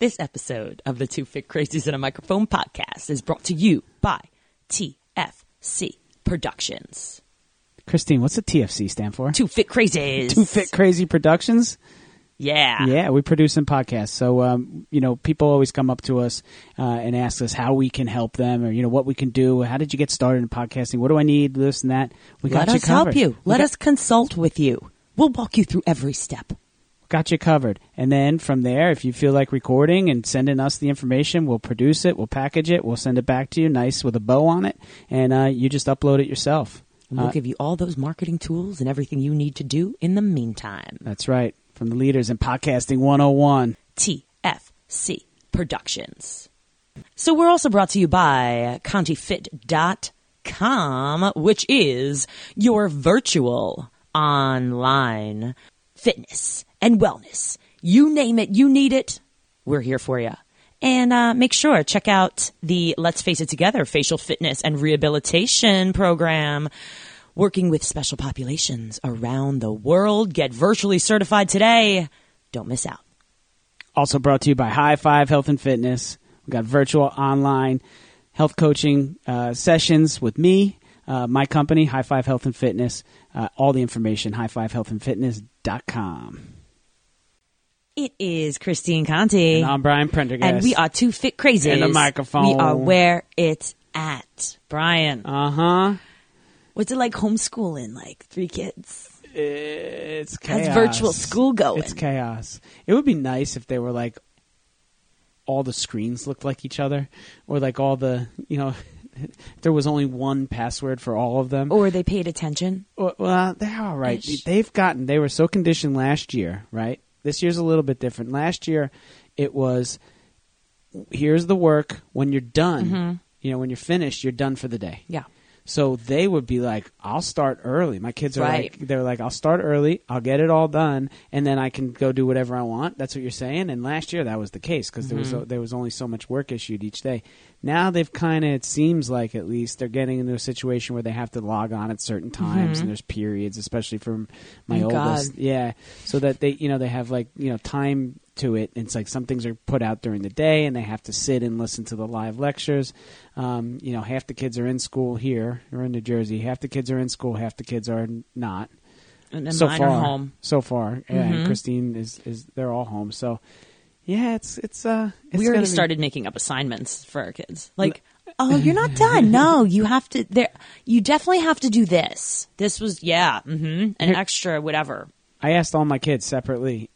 This episode of the Two Fit Crazies in a Microphone podcast is brought to you by TFC Productions. Christine, what's the TFC stand for? Two Fit Crazies. Two Fit Crazy Productions. Yeah. Yeah, we produce some podcasts. So, um, you know, people always come up to us uh, and ask us how we can help them, or you know, what we can do. How did you get started in podcasting? What do I need? This and that. We Let got you us covered. help you. We Let got- us consult with you. We'll walk you through every step. Got you covered. And then from there, if you feel like recording and sending us the information, we'll produce it, we'll package it, we'll send it back to you, nice with a bow on it, and uh, you just upload it yourself. And we'll Uh, give you all those marketing tools and everything you need to do in the meantime. That's right. From the leaders in podcasting 101. TFC Productions. So we're also brought to you by ContiFit.com, which is your virtual online fitness and wellness. You name it, you need it, we're here for you. And uh, make sure check out the Let's Face It Together facial fitness and rehabilitation program. Working with special populations around the world. Get virtually certified today. Don't miss out. Also brought to you by High Five Health and Fitness. We got virtual online health coaching uh, sessions with me, uh, my company, High Five Health and Fitness. Uh, all the information, highfivehealthandfitness.com. It is Christine Conti. And I'm Brian Prendergast. And we are two fit crazies. And the microphone. We are where it's at. Brian, Uh huh. what's it like homeschooling? Like three kids? It's chaos. How's virtual school going? It's chaos. It would be nice if they were like all the screens looked like each other, or like all the you know. There was only one password for all of them. Or they paid attention? Well, well, they're all right. Ish. They've gotten. They were so conditioned last year, right? This year's a little bit different. Last year, it was here's the work. When you're done, you know, when you're finished, you're done for the day. Yeah. So they would be like, "I'll start early." My kids are Right. like, they're like, "I'll start early. I'll get it all done, and then I can go do whatever I want." That's what you're saying. And last year that was the case because there was Mm-hmm. there was only so much work issued each day. Now they've kind of, it seems like at least they're getting into a situation where they have to log on at certain times, and there's periods, especially for my Oh, God. oldest. Yeah, so that they, you know, they have like you know time to it. It's like some things are put out during the day, and they have to sit and listen to the live lectures. Um, you know, half the kids are in school here or in New Jersey. Half the kids are in school. Half the kids are not. And then so mine far, are home. so far, yeah. Mhm. And Christine is is they're all home. So yeah, it's it's uh. It's we already be- started making up assignments for our kids. Like, oh, you're not done. No, you have to. There, you definitely have to do this. This was yeah, mm-hmm, an extra whatever. I asked all my kids separately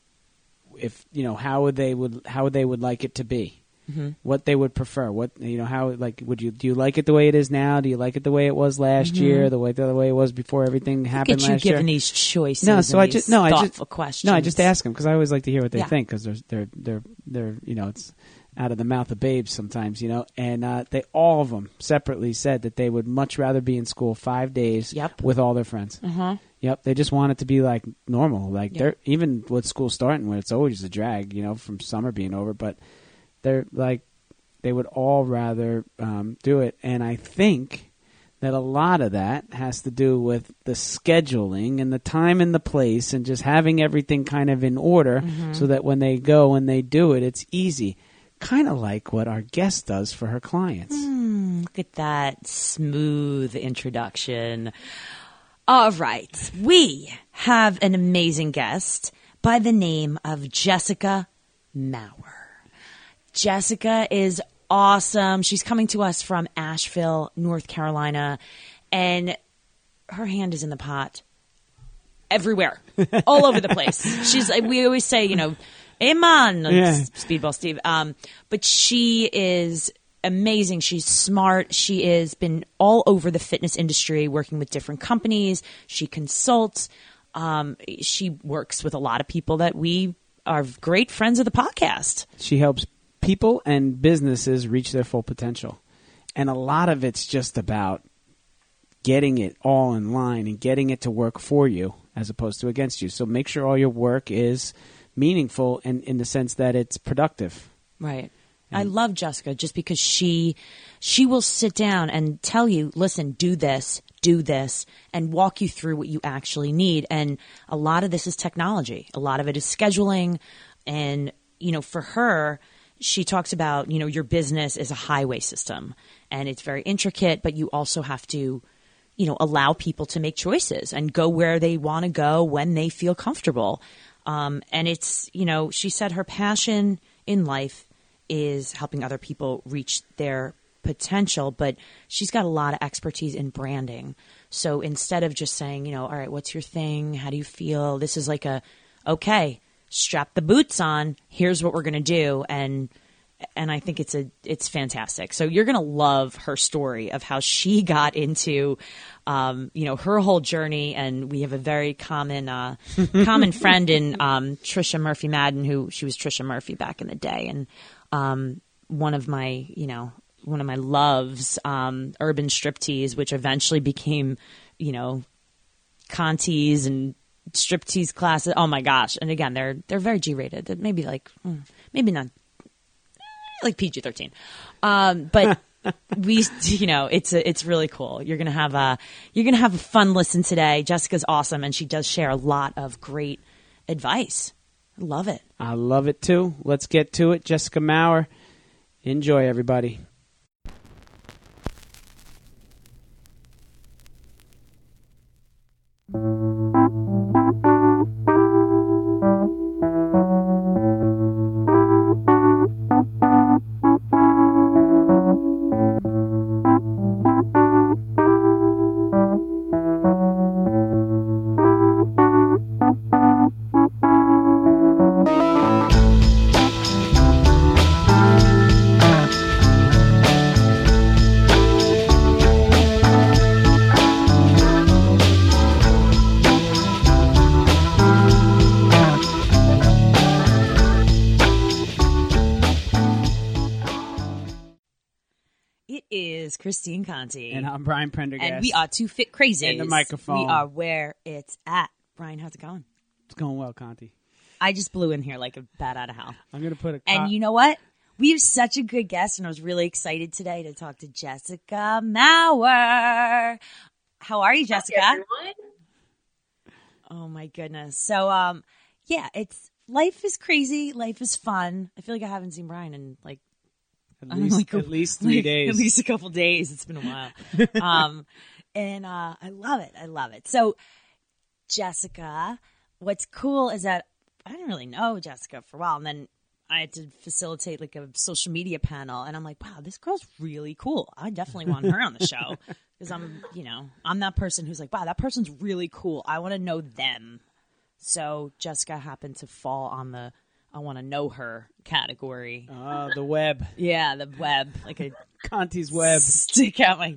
if you know how would they would how would they would like it to be, Mm-hmm. what they would prefer. What you know how like would you do you like it the way it is now? Do you like it the way it was last year? The way the way it was before everything happened Get you last year? given these choices. no, so I just no, I just questions. no, I just ask them because I always like to hear what they Yeah. think because they're they're they're they're you know it's out of the mouth of babes sometimes you know and uh, they all of them separately said that they would much rather be in school five days Yep. with all their friends. Uh-huh. Yep, they just want it to be like normal. Like Yeah. they're even with school starting, where it's always a drag, you know, from summer being over. But they're like they would all rather um, do it, and I think that a lot of that has to do with the scheduling and the time and the place, and just having everything kind of in order, so that when they go and they do it, it's easy. Kind of like what our guest does for her clients. Look at that smooth introduction. All right. We have an amazing guest by the name of Jessica Maurer. Jessica is awesome. She's coming to us from Asheville, North Carolina, and her hand is in the pot everywhere, all over the place. She's like, we always say, you know, Amen, Yeah. Speedball Steve. Um, but she is amazing. She's smart. She has been all over the fitness industry, working with different companies. She consults. Um, she works with a lot of people that we are great friends of the podcast. She helps people and businesses reach their full potential. And a lot of it's just about getting it all in line and getting it to work for you as opposed to against you. So make sure all your work is meaningful and in the sense that it's productive. Right. I love Jessica just because she she will sit down and tell you, listen, do this, do this, and walk you through what you actually need. And a lot of this is technology. A lot of it is scheduling, and you know, for her, she talks about, you know, your business is a highway system and it's very intricate, but you also have to, you know, allow people to make choices and go where they want to go when they feel comfortable. Um, and it's, you know, she said her passion in life is helping other people reach their potential, but she's got a lot of expertise in branding. So instead of just saying, you know, all right, what's your thing? How do you feel? This is like a, okay, strap the boots on. Here's what we're going to do. And, and I think it's a it's fantastic. So you're gonna love her story of how she got into, um, you know, her whole journey. And we have a very common uh, common friend in um, Trisha Murphy Madden, who she was Trisha Murphy back in the day, and um, one of my you know one of my loves, um, urban striptease, which eventually became, you know, Conti's and striptease classes. Oh my gosh! And again, they're they're very G rated. Maybe like mm, maybe not like PG thirteen, um, but. we, you know, it's a, it's really cool. You're gonna have a, you're gonna have a fun listen today. Jessica's awesome, and she does share a lot of great advice. Love it. I love it too. Let's get to it. Jessica Maurer. Enjoy, everybody. Christine Conti, And I'm Brian Prendergast. and we are two fit crazy. And the microphone. We are where it's at. Brian, how's it going? It's going well, Conti. I just blew in here like a bat out of hell. I'm going to put a. And you know what? We have such a good guest, and I was really excited today to talk to Jessica Maurer. How are you, Jessica? Hi. Oh my goodness. So, um, yeah, it's life is crazy. Life is fun. I feel like I haven't seen Brian in like at least, like at least three like, days. At least a couple days. It's been a while. um, and uh, I love it. I love it. So, Jessica, what's cool is that I didn't really know Jessica for a while, and then I had to facilitate like a social media panel, and I'm like, wow, this girl's really cool. I definitely want her on the show because I'm, you know, I'm that person who's like, wow, that person's really cool. I want to know them. So Jessica happened to fall on the I want to know her category. Oh, the web. Yeah, the web, like a Conti's web. stick out my,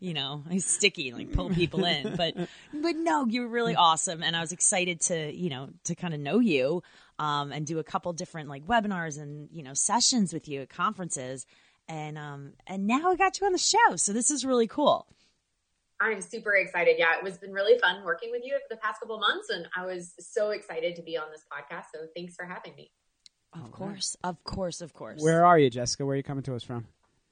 you know, I sticky, like pull people in. But, but no, you're really awesome, and I was excited to, you know, to kind of know you, um, and do a couple different like webinars and you know sessions with you at conferences, and um, and now I got you on the show, so this is really cool. I'm super excited. Yeah, it was been really fun working with you for the past couple of months, and I was so excited to be on this podcast. So thanks for having me. Of course, of course, of course. Where are you, Jessica? Where are you coming to us from?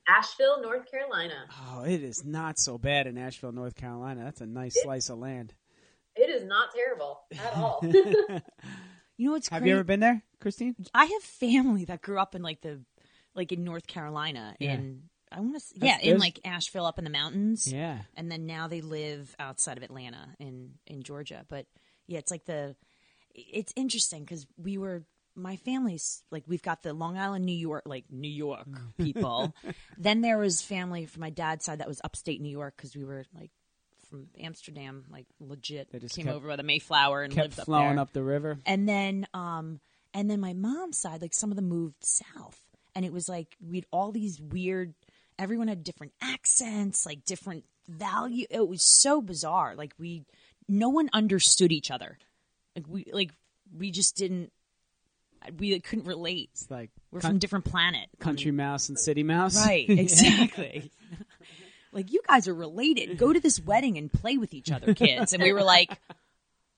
Asheville, North Carolina. Oh, it is not so bad in Asheville, North Carolina. That's a nice slice of land. It is not terrible at all. You know what's Have great? you ever been there, Christine? I have family that grew up in like the, like in North Carolina, Yeah. in I want to, yeah, in like Asheville up in the mountains. Yeah. and then now they live outside of Atlanta in in Georgia. But yeah, it's like the it's interesting because we were my family's like we've got the Long Island, New York, like New York people. then there was family from my dad's side that was upstate New York because we were like from Amsterdam, like legit. They just came kept- over by the Mayflower and Kept lived up flowing there. up the river. And then um and then my mom's side, like some of them moved south. And it was like we'd all these weird everyone had different accents, like different value. It was so bizarre. Like we no one understood each other. Like we like we just didn't we couldn't relate. It's like We're coun- from different planet. country mouse and city mouse. Right, exactly. like you guys are related. Go to this wedding and play with each other, kids. And we were like,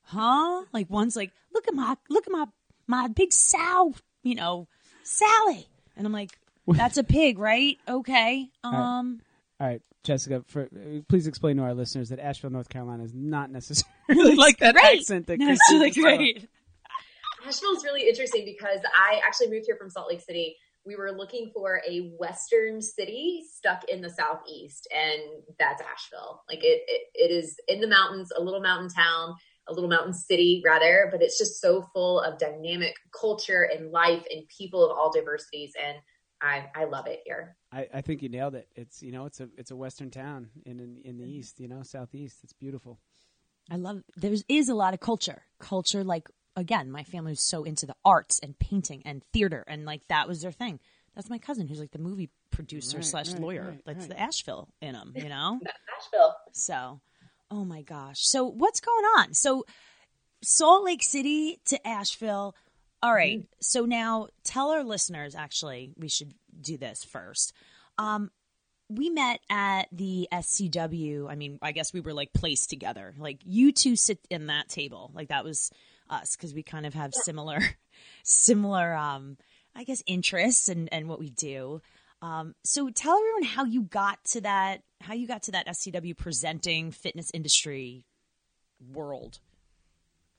huh? Like one's like, look at my look at my my big sow, you know, Sally. And I'm like, that's a pig, right? Okay. Um All right, Jessica. For uh, please explain to our listeners that Asheville, North Carolina, is not necessarily like that great. accent that No, it's Christine just great. Asheville is really interesting because I actually moved here from Salt Lake City we were looking for a Western city stuck in the Southeast, and that's Asheville. Like it, it, it is in the mountains, a little mountain town, a little mountain city rather, but it's just so full of dynamic culture and life and people of all diversities. And I, I love it here. I, I think you nailed it. It's you know it's a it's a western town in in, in the mm-hmm. east. You know southeast. It's beautiful. I love. There is a lot of culture. Culture like again, my family was so into the arts and painting and theater, and like that was their thing. That's my cousin, who's like the movie producer right, slash right, lawyer. Right, That's the Asheville in him, you know. Asheville. So, oh my gosh. So what's going on? So Salt Lake City to Asheville. All right. mm-hmm. So now tell our listeners. Actually, we should do this first. Um, we met at the SCW. I mean, I guess we were like placed together. Like you two sit in that table. Like that was us because we kind of have similar, similar, um, I guess, interests and and what we do. Um, so tell everyone how you got to that, how you got to that SCW presenting fitness industry world.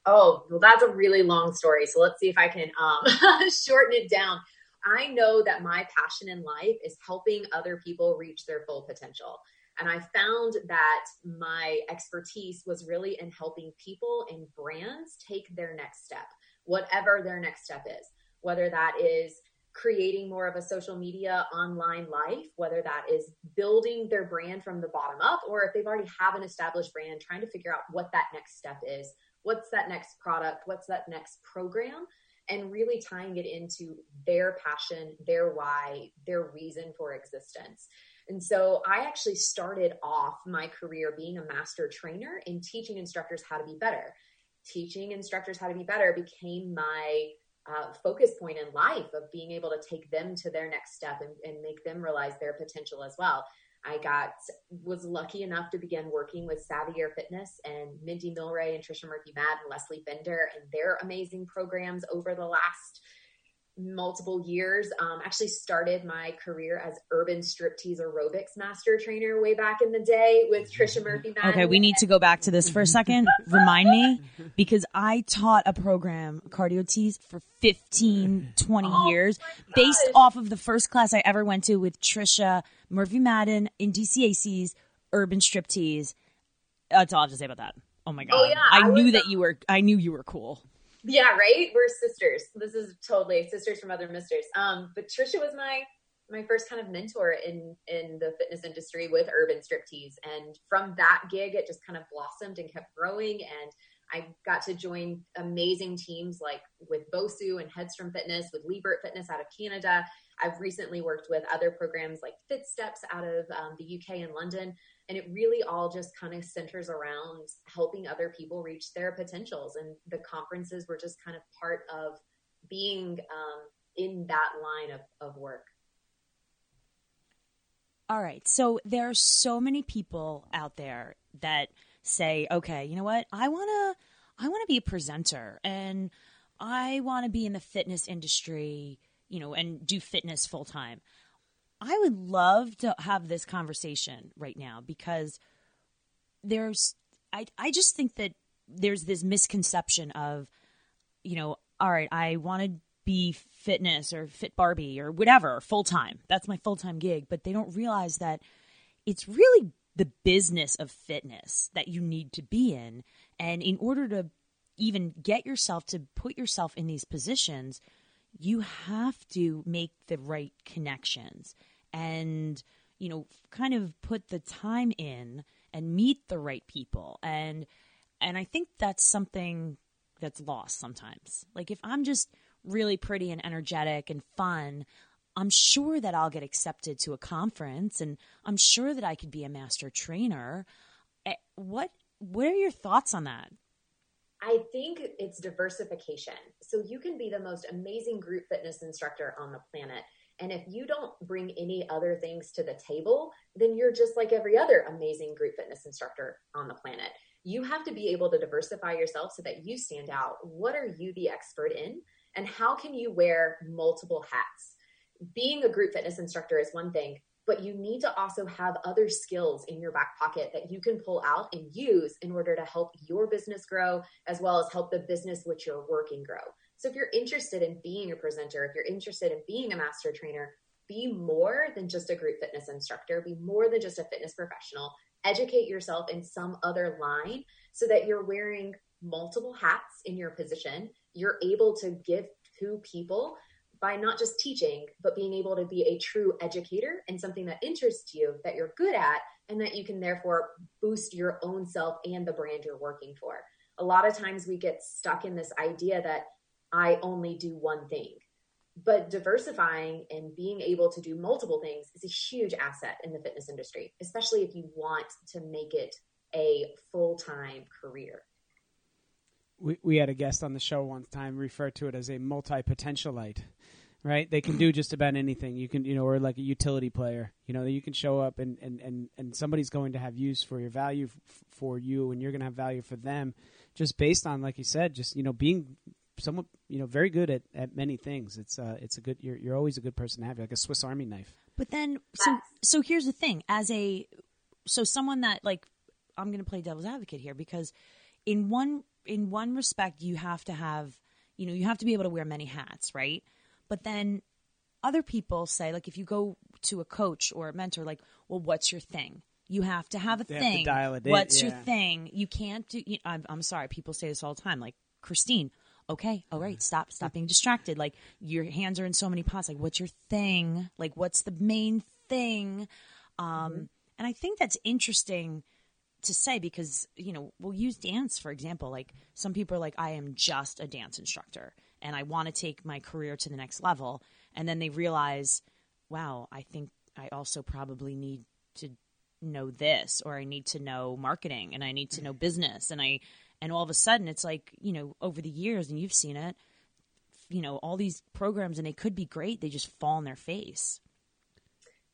Oh, well, that's a really long story. So let's see if I can um, shorten it down. I know that my passion in life is helping other people reach their full potential. And I found that my expertise was really in helping people and brands take their next step, whatever their next step is, whether that is creating more of a social media online life, whether that is building their brand from the bottom up, or if they've already have an established brand, trying to figure out what that next step is. What's that next product? What's that next program? And really tying it into their passion, their why, their reason for existence. And so I actually started off my career being a master trainer and teaching instructors how to be better. Teaching instructors how to be better became my uh, focus point in life of being able to take them to their next step and, and make them realize their potential as well. I got was lucky enough to begin working with Savvier Fitness and Mindy Mylrea and Trisha Murphy Madden and Leslie Bender and their amazing programs over the last multiple years. Um, actually started my career as urban striptease aerobics master trainer way back in the day with Trisha Murphy. Madden. Okay, we need to go back to this for a second. Remind me because I taught a program, cardio tease, for 15, 20 oh years based off of the first class I ever went to with Trisha Murphy Madden in DCAC's urban striptease. That's all I have to say about that. Oh my oh, god! Oh, yeah, I, I knew that you were. I knew you were cool. Yeah, right. We're sisters. This is totally sisters from other misters. Um, but Trisha was my my first kind of mentor in in the fitness industry with urban striptease, and from that gig, it just kind of blossomed and kept growing. And I got to join amazing teams like with Bosu and Headstrong Fitness, with Liebert Fitness out of Canada. I've recently worked with other programs like Fit Steps out of um, the UK and London. And it really all just kind of centers around helping other people reach their potentials. And the conferences were just kind of part of being um, in that line of, of work. All right. So there are so many people out there that say, okay, you know what? I want to I want to be a presenter and I want to be in the fitness industry, you know, and do fitness full time. I would love to have this conversation right now because there's I I just think that there's this misconception of you know, all right, I want to be fitness or fit Barbie or whatever full time. That's my full time gig, but they don't realize that it's really the business of fitness that you need to be in. And in order to even get yourself to put yourself in these positions, you have to make the right connections and you know kind of put the time in and meet the right people and and I think that's something that's lost sometimes. Like if I'm just really pretty and energetic and fun, I'm sure that I'll get accepted to a conference and I'm sure that I could be a master trainer. Eh, what what are your thoughts on that? I think it's diversification. So you can be the most amazing group fitness instructor on the planet. And if you don't bring any other things to the table, then you're just like every other amazing group fitness instructor on the planet. You have to be able to diversify yourself so that you stand out. What are you the expert in? And how can you wear multiple hats? Being a group fitness instructor is one thing, but you need to also have other skills in your back pocket that you can pull out and use in order to help your business grow as well as help the business which you're working grow So if you're interested in being a presenter, if you're interested in being a master trainer, be more than just a group fitness instructor, be more than just a fitness professional. Educate yourself in some other line so that you're wearing multiple hats in your position. You're able to give to people by not just teaching, but being able to be a true educator and something that interests you, that you're good at, and that you can therefore boost your own self and the brand you're working for. A lot of times we get stuck in this idea that I only do one thing. But diversifying and being able to do multiple things is a huge asset in the fitness industry, especially if you want to make it a full time career. We, we had a guest on the show one time refer to it as a multi potentialite right? They can do just about anything. You can, you know, or like a utility player, you know, you can show up and, and, and, and somebody's going to have use for your value f- for you and you're going to have value for them just based on, like you said, just, you know, being somewhat, you know, very good at, at many things. It's, uh, it's a good, you're, you're always a good person to have, like a Swiss Army knife. But then, so, so here's the thing as a, so someone that like, I'm going to play devil's advocate here because in one, in one respect, you have to have, you know, you have to be able to wear many hats, right? But then other people say, like, if you go to a coach or a mentor, like, well, what's your thing? You have to have a They thing. have to dial it in, what's your thing? You can't do. You, I'm, I'm sorry. People say this all the time. Like Christine. Okay, all right. Stop. Stop being distracted. Like your hands are in so many pots. Like, what's your thing? Like, what's the main thing? Um, And I think that's interesting to say because you know we'll use dance for example like some people are like i am just a dance instructor and i want to take my career to the next level and then they realize wow i think i also probably need to know this or i need to know marketing and i need to know mm-hmm. business and i and all of a sudden it's like you know over the years and you've seen it you know all these programs and they could be great they just fall on their face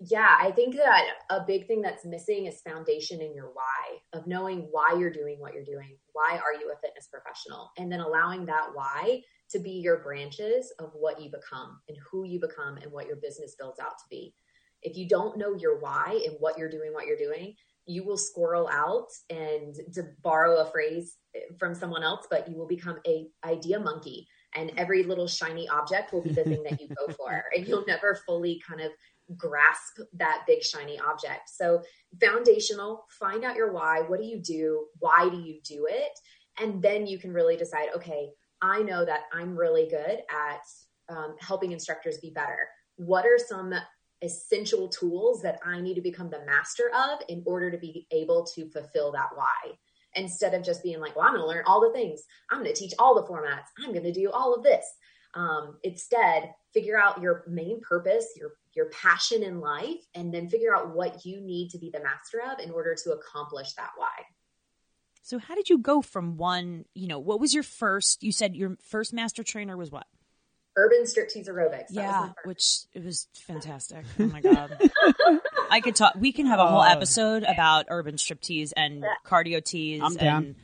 Yeah, I think that a big thing that's missing is foundation in your why of knowing why you're doing what you're doing. Why are you a fitness professional? And then allowing that why to be your branches of what you become and who you become and what your business builds out to be. If you don't know your why and what you're doing, what you're doing, you will squirrel out and to borrow a phrase from someone else, but you will become a idea monkey and every little shiny object will be the thing that you go for and you'll never fully kind of grasp that big shiny object. So, foundational, find out your why. What do you do? Why do you do it? And then you can really decide okay, I know that I'm really good at um, helping instructors be better. What are some essential tools that I need to become the master of in order to be able to fulfill that why? Instead of just being like, well, I'm going to learn all the things, I'm going to teach all the formats, I'm going to do all of this. Um, instead, figure out your main purpose, your your passion in life, and then figure out what you need to be the master of in order to accomplish that why. So how did you go from one, you know, what was your first, you said your first master trainer was what? Urban striptease aerobics. That yeah, my which it was fantastic. Oh my god. I could talk we can have a whole Oh. episode about urban striptease and cardio tease I'm down. and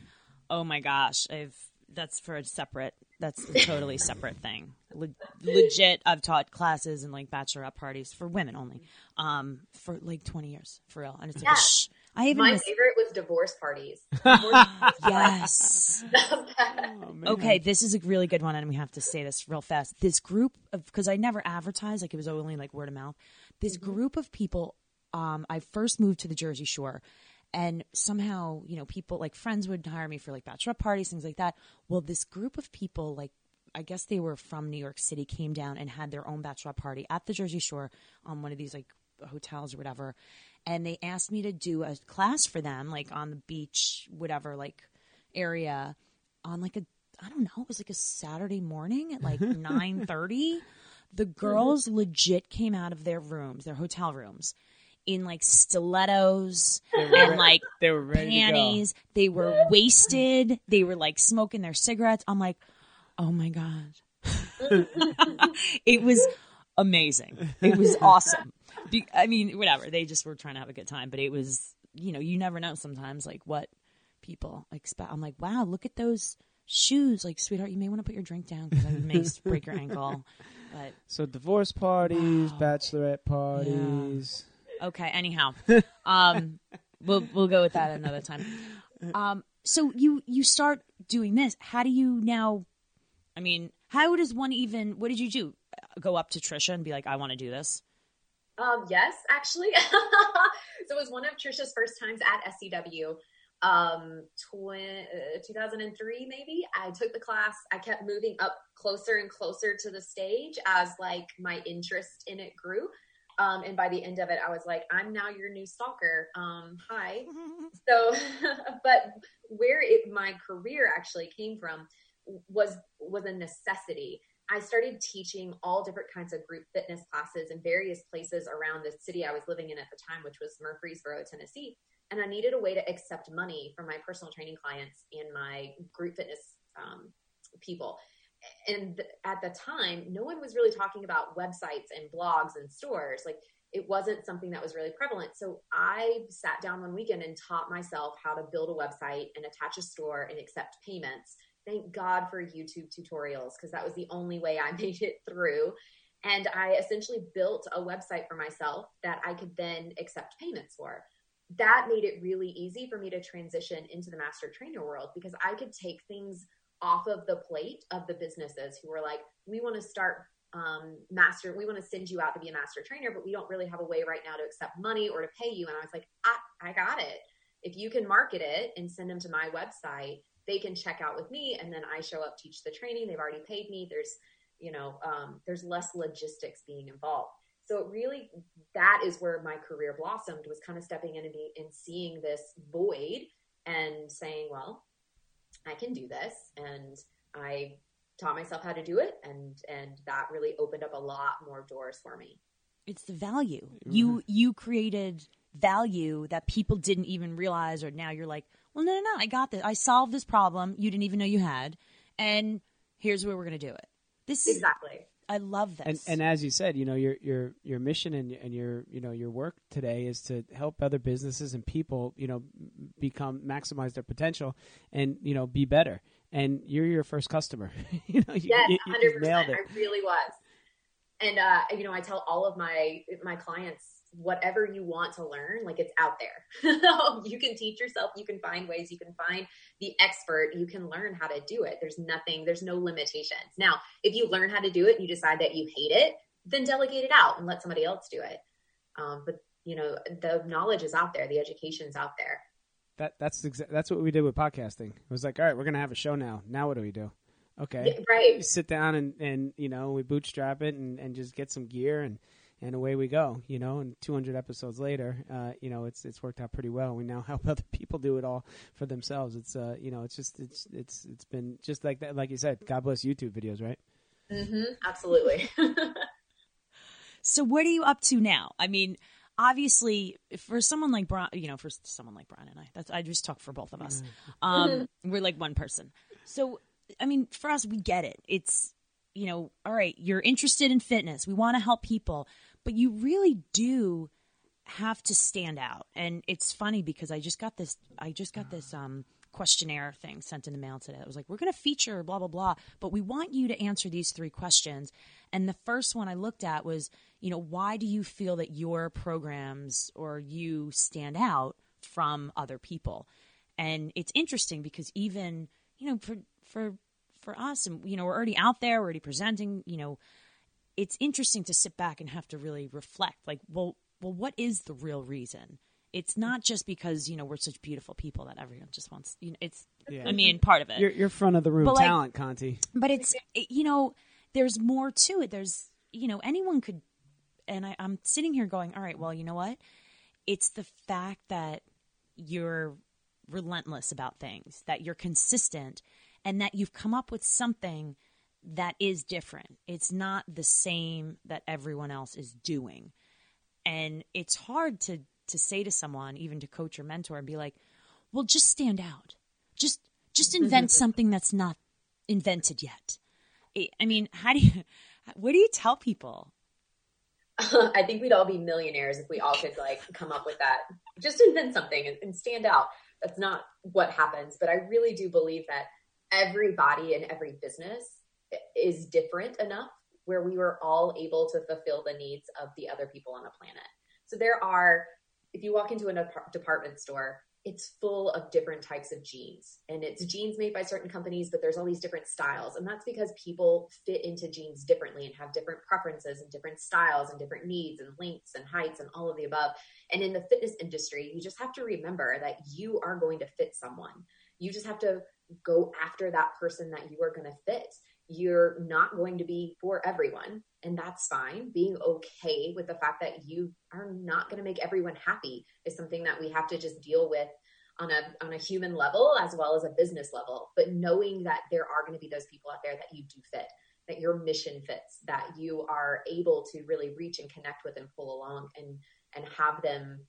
oh my gosh, I've that's for a separate that's a totally separate thing. Le- legit, I've taught classes and like bachelorette parties for women only, um, for like twenty years for real. And it's like, Yeah. shh. I even My was- favorite was divorce parties. yes. Oh. Okay, this is a really good one, and we have to say this real fast. This group of because I never advertised, like it was only like word of mouth. This group of people, um, I first moved to the Jersey Shore, and somehow you know people like friends would hire me for like bachelorette parties, things like that. Well, this group of people, like I guess they were from New York City, came down and had their own bachelorette party at the Jersey Shore on one of these like hotels or whatever, and they asked me to do a class for them, like on the beach, whatever, like area on like a I don't know, it was like a Saturday morning at like nine thirty. The girls legit came out of their rooms, their hotel rooms, in like stilettos and like They were panties. They were wasted. They were like smoking their cigarettes. I'm like, oh my god, it was amazing. It was awesome. Be- I mean, whatever. They just were trying to have a good time, but it was, you know, you never know sometimes like what people expect. I'm like, wow, look at those shoes. Like, sweetheart, you may want to put your drink down because I may break your ankle. But So divorce parties, bachelorette parties. okay, anyhow, um, we'll we'll go with that another time. Um, so you you start doing this. How do you now? I mean, How does one even? What did you do? Go up to Trisha and be like, "I want to do this." Um, yes, actually. so it was one of Trisha's first times at SCW. Um, tw- uh, 2003 maybe. I took the class. I kept moving up closer and closer to the stage as like my interest in it grew. Um, and by the end of it, I was like, I'm now your new stalker. Um, hi. so, but where it, my career actually came from was was a necessity. I started teaching all different kinds of group fitness classes in various places around the city I was living in at the time, which was Murfreesboro, Tennessee. And I needed a way to accept money from my personal training clients and my group fitness um, people. And th- at the time, no one was really talking about websites and blogs and stores. Like it wasn't something that was really prevalent. So I sat down one weekend and taught myself how to build a website and attach a store and accept payments thank God for YouTube tutorials because that was the only way I made it through. And I essentially built a website for myself that I could then accept payments for. That made it really easy for me to transition into the master trainer world because I could take things off of the plate of the businesses who were like, we want to start um, master, we want to send you out to be a master trainer, but we don't really have a way right now to accept money or to pay you. And I was like, I, I got it. If you can market it and send them to my website, they can check out with me and then I show up, teach the training. They've already paid me. There's, you know, um, there's less logistics being involved. So it really, that is where my career blossomed was kind of stepping in and, be, and seeing this void and saying, well, I can do this. And I taught myself how to do it. And, and that really opened up a lot more doors for me. It's the value. Mm-hmm. You, you created value that people didn't even realize, or now you're like, well, no, no, no, I got this. I solved this problem you didn't even know you had, and here's where we're going to do it. This is exactly. I love this. And, and as you said, you know, your your your mission and and your you know your work today is to help other businesses and people, you know, become maximize their potential and you know be better. And you're your first customer. you know, you, yes, hundred percent. I really was. And uh, you know, I tell all of my my clients whatever you want to learn, like it's out there. you can teach yourself, you can find ways, you can find the expert, you can learn how to do it. There's nothing, there's no limitations. Now, if you learn how to do it and you decide that you hate it, then delegate it out and let somebody else do it. Um, but you know, the knowledge is out there, the education's out there. That that's exa- that's what we did with podcasting. It was like, all right, we're gonna have a show now. Now what do we do? Okay, yeah, right. Sit down and and you know we bootstrap it and and just get some gear and and away we go. You know, and 200 episodes later, uh, you know, it's it's worked out pretty well. We now help other people do it all for themselves. It's uh, you know, it's just it's it's it's been just like that. Like you said, God bless YouTube videos, right? Mm-hmm. Absolutely. so, what are you up to now? I mean. Obviously, for someone like Brian, you know, for someone like Brian and I, that's I just talk for both of us. Mm-hmm. Um, we're like one person. So, I mean, for us, we get it. It's you know, all right, you're interested in fitness. We want to help people but you really do have to stand out. And it's funny because I just got this I just got this um questionnaire thing sent in the mail today. It was like, we're going to feature blah, blah, blah, but we want you to answer these three questions. And the first one I looked at was, you know, why do you feel that your programs or you stand out from other people? And it's interesting because even, you know, for, for, for us, and, you know, we're already out there, we're already presenting, you know, it's interesting to sit back and have to really reflect like well well what is the real reason? It's not just because you know we're such beautiful people that everyone just wants you know it's yeah. i mean part of it. You're, you're front of the room but talent like, conti. but it's you know there's more to it. There's you know anyone could and I, i'm sitting here going all right well you know what? It's the fact that you're relentless about things that you're consistent and that you've come up with something that is different. It's not the same that everyone else is doing. And it's hard to to say to someone, even to coach or mentor, and be like, "Well, just stand out. Just just invent something that's not invented yet." I mean, how do you what do you tell people? I think we'd all be millionaires if we all could like come up with that. Just invent something and, and stand out. That's not what happens, but I really do believe that everybody in every business is different enough where we were all able to fulfill the needs of the other people on the planet. So there are, if you walk into a department store, it's full of different types of jeans. And it's jeans made by certain companies but there's all these different styles. And that's because people fit into jeans differently and have different preferences and different styles and different needs and lengths and heights and all of the above. And in the fitness industry you just have to remember that you are going to fit someone. You just have to go after that person that you are going to fit you're not going to be for everyone and that's fine. Being okay with the fact that you are not going to make everyone happy is something that we have to just deal with on a on a human level as well as a business level. But knowing that there are going to be those people out there that you do fit that your mission fits that you are able to really reach and connect with and pull along and and have them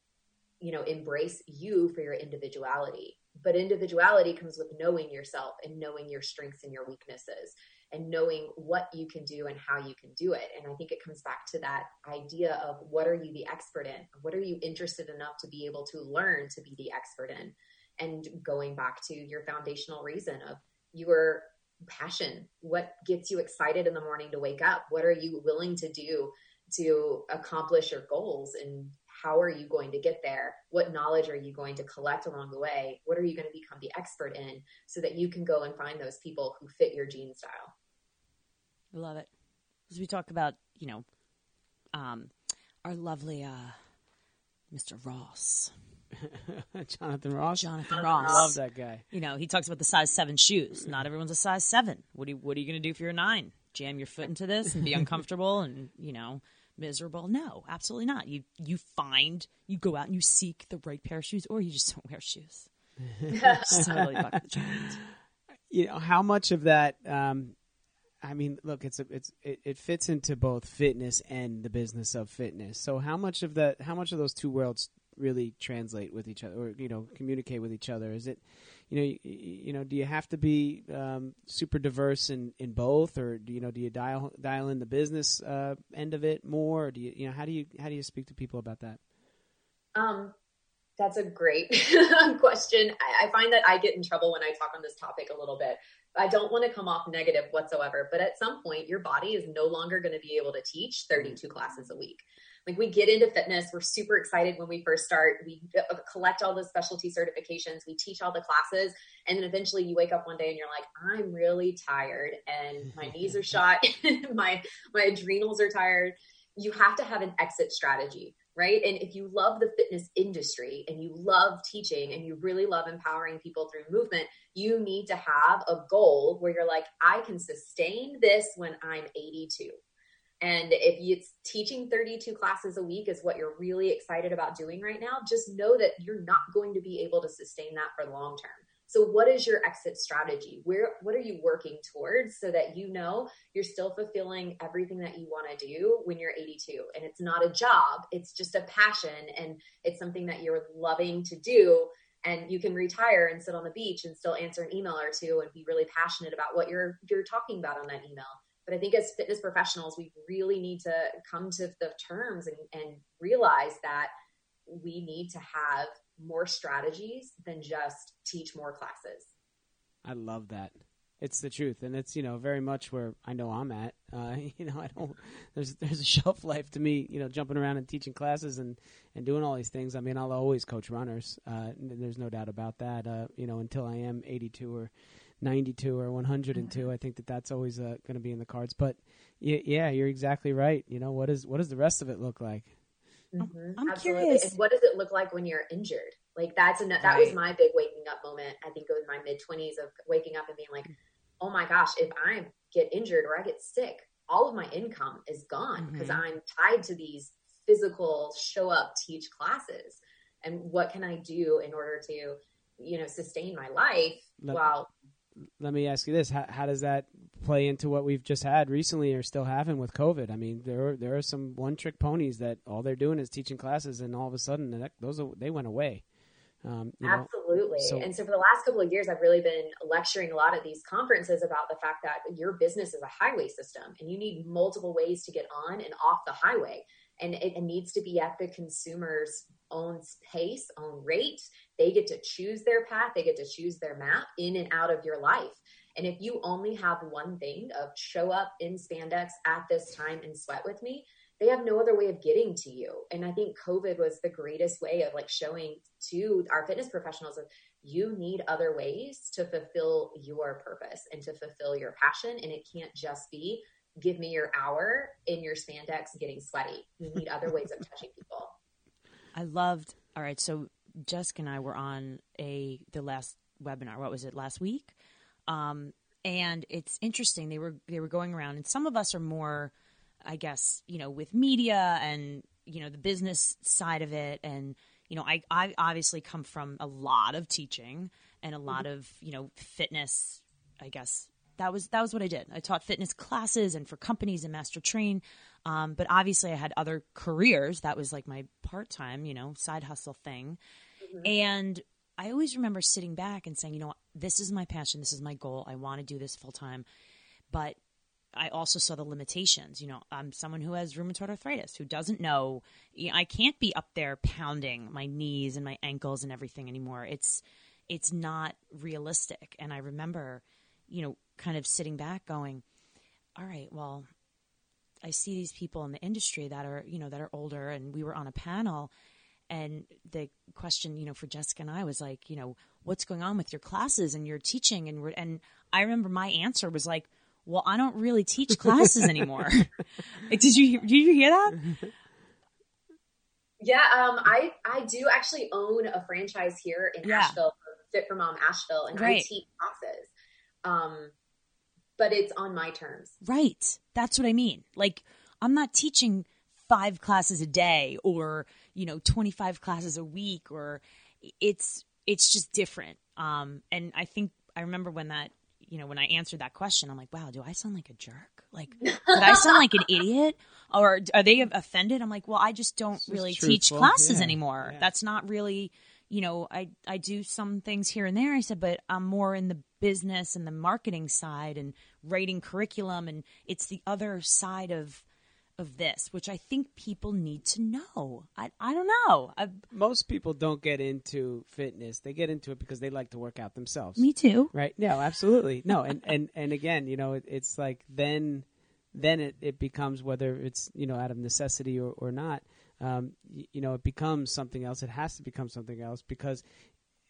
you know embrace you for your individuality. But individuality comes with knowing yourself and knowing your strengths and your weaknesses and knowing what you can do and how you can do it. And I think it comes back to that idea of what are you the expert in? What are you interested enough to be able to learn to be the expert in? And going back to your foundational reason of your passion, what gets you excited in the morning to wake up? What are you willing to do to accomplish your goals? And how are you going to get there? What knowledge are you going to collect along the way? What are you going to become the expert in so that you can go and find those people who fit your gene style? I love it. As we talk about, you know, um, our lovely uh, Mr. Ross. Jonathan Ross. Jonathan Ross. I love that guy. You know, he talks about the size seven shoes. Not everyone's a size seven. What are you, what are you going to do if you're a nine? Jam your foot into this and be uncomfortable and you know miserable? No, absolutely not. You you find you go out and you seek the right pair of shoes, or you just don't wear shoes. totally buck the trend. You know how much of that um, I mean, look, it's a, it's it, it fits into both fitness and the business of fitness. So how much of that, how much of those two worlds really translate with each other, or you know, communicate with each other? Is it, you know, you, you know, do you have to be um, super diverse in, in both, or do you know, do you dial dial in the business uh, end of it more, or do you, you know, how do you how do you speak to people about that? Um, that's a great question. I, I, find that I get in trouble when I talk on this topic a little bit I don't want to come off negative whatsoever, but at some point, your body is no longer going to be able to teach 32 classes a week. Like we get into fitness, we're super excited when we first start. We uh, collect all the specialty certifications, we teach all the classes, and then eventually you wake up one day and you're like, I'm really tired, and my knees are shot, my my adrenals are tired. You have to have an exit strategy right? And if you love the fitness industry and you love teaching and you really love empowering people through movement, you need to have a goal where you're like, I can sustain this when I'm 82. And if it's teaching 32 classes a week is what you're really excited about doing right now, just know that you're not going to be able to sustain that for long term. So what is your exit strategy? Where what are you working towards so that you know you're still fulfilling everything that you want to do when you're 82 and it's not a job, it's just a passion and it's something that you're loving to do and you can retire and sit on the beach and still answer an email or two and be really passionate about what you're you're talking about on that email. But I think as fitness professionals, we really need to come to the terms and, and realize that we need to have more strategies than just teach more classes. I love that. It's the truth, and it's you know very much where I know I'm at. Uh, you know, I don't. There's there's a shelf life to me. You know, jumping around and teaching classes and and doing all these things. I mean, I'll always coach runners. Uh, there's no doubt about that. Uh, you know, until I am 82 or 92 or 102, mm-hmm. I think that that's always uh, going to be in the cards. But yeah, yeah, you're exactly right. You know, what is what does the rest of it look like? Mm-hmm. I'm Absolutely. curious. And what does it look like when you're injured? Like that's a, that right. was my big waking up moment. I think it was my mid 20s of waking up and being like, oh my gosh, if I get injured or I get sick, all of my income is gone because mm-hmm. I'm tied to these physical show up teach classes. And what can I do in order to, you know, sustain my life let, while let me ask you this: how, how, does that play into what we've just had recently, or still having with COVID? I mean, there are, there are some one trick ponies that all they're doing is teaching classes, and all of a sudden, that, those they went away. Um, Absolutely. So, and so for the last couple of years, I've really been lecturing a lot at these conferences about the fact that your business is a highway system, and you need multiple ways to get on and off the highway and it, it needs to be at the consumer's own pace, own rate. They get to choose their path, they get to choose their map in and out of your life. And if you only have one thing of show up in spandex at this time and sweat with me, they have no other way of getting to you. And I think COVID was the greatest way of like showing to our fitness professionals of you need other ways to fulfill your purpose and to fulfill your passion. And it can't just be give me your hour in your spandex getting sweaty. You need other ways of touching people. I loved. All right, so Jessica and I were on a the last webinar. What was it last week? Um, and it's interesting. They were they were going around, and some of us are more, I guess, you know, with media and you know the business side of it, and you know, I I obviously come from a lot of teaching and a lot mm-hmm. of you know fitness. I guess that was that was what I did. I taught fitness classes and for companies and master train. Um, but obviously, I had other careers. That was like my part time, you know, side hustle thing. Mm-hmm. And I always remember sitting back and saying, you know, this is my passion. This is my goal. I want to do this full time. But I also saw the limitations. You know, I'm someone who has rheumatoid arthritis who doesn't know I can't be up there pounding my knees and my ankles and everything anymore. It's it's not realistic. And I remember, you know, kind of sitting back going, all right, well, I see these people in the industry that are, you know, that are older and we were on a panel and the question, you know, for Jessica and I was like, you know, what's going on with your classes and your teaching and and I remember my answer was like, well, I don't really teach classes anymore. did you did you hear that? Yeah, um, I I do actually own a franchise here in yeah. Asheville, Fit for Mom Asheville, and right. I teach classes. Um, but it's on my terms. Right. That's what I mean. Like, I'm not teaching five classes a day or, you know, 25 classes a week or it's, it's just different. Um, and I think I remember when that, you know, when I answered that question, I'm like, wow, do I sound like a jerk? Like, did I sound like an idiot? Or are they offended? I'm like, well, I just don't really teach classes yeah. anymore. Yeah. That's not really, you know, I, I do some things here and there. I said, but I'm more in the business and the marketing side and writing curriculum. And it's the other side of, of this, which I think people need to know. I, I don't know. I've, Most people don't get into fitness. They get into it because they like to work out themselves. Me too. Right? No, absolutely. No. And, and, and again, you know, it, it's like then, then it, it becomes whether it's, you know, out of necessity or, or not um, y- you know, it becomes something else. It has to become something else because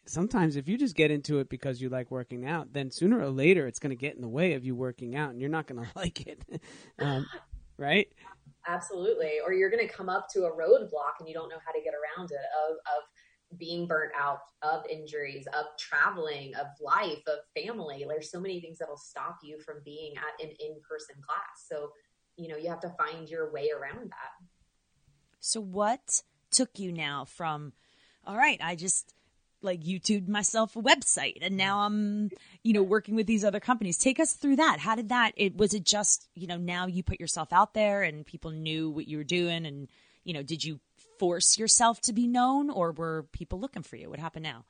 sometimes if you just get into it because you like working out, then sooner or later it's going to get in the way of you working out, and you're not going to like it, um, right? Absolutely. Or you're going to come up to a roadblock and you don't know how to get around it. Of of being burnt out, of injuries, of traveling, of life, of family. There's so many things that'll stop you from being at an in person class. So you know you have to find your way around that. So what took you now from all right, I just like YouTube myself a website and now I'm, you know, working with these other companies. Take us through that. How did that it was it just, you know, now you put yourself out there and people knew what you were doing and, you know, did you force yourself to be known or were people looking for you? What happened now?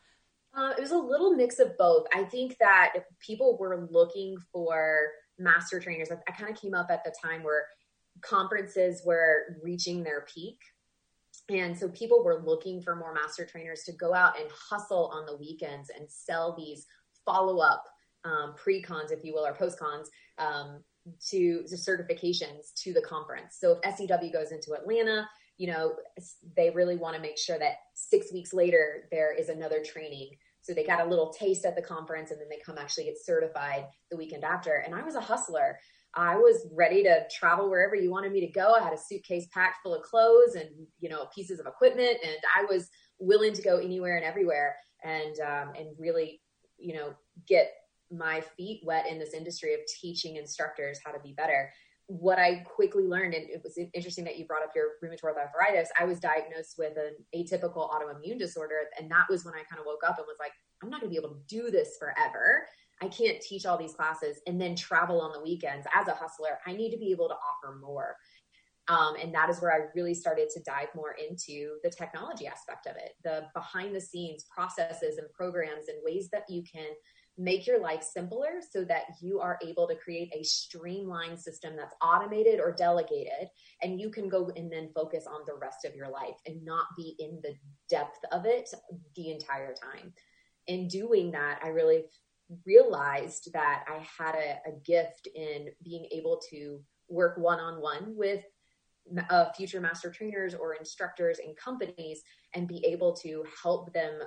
Uh, it was a little mix of both. I think that people were looking for master trainers. I, I kind of came up at the time where conferences were reaching their peak. And so people were looking for more master trainers to go out and hustle on the weekends and sell these follow up um, pre cons, if you will, or post cons um, to, to certifications to the conference. So if SCW goes into Atlanta, you know, they really want to make sure that six weeks later there is another training. So they got a little taste at the conference and then they come actually get certified the weekend after. And I was a hustler. I was ready to travel wherever you wanted me to go. I had a suitcase packed full of clothes and you know pieces of equipment, and I was willing to go anywhere and everywhere, and um, and really you know get my feet wet in this industry of teaching instructors how to be better. What I quickly learned, and it was interesting that you brought up your rheumatoid arthritis. I was diagnosed with an atypical autoimmune disorder, and that was when I kind of woke up and was like, I'm not going to be able to do this forever. I can't teach all these classes and then travel on the weekends as a hustler. I need to be able to offer more. Um, and that is where I really started to dive more into the technology aspect of it, the behind the scenes processes and programs and ways that you can make your life simpler so that you are able to create a streamlined system that's automated or delegated and you can go and then focus on the rest of your life and not be in the depth of it the entire time in doing that i really realized that I had a, a gift in being able to work one on one with uh, future master trainers or instructors in companies and be able to help them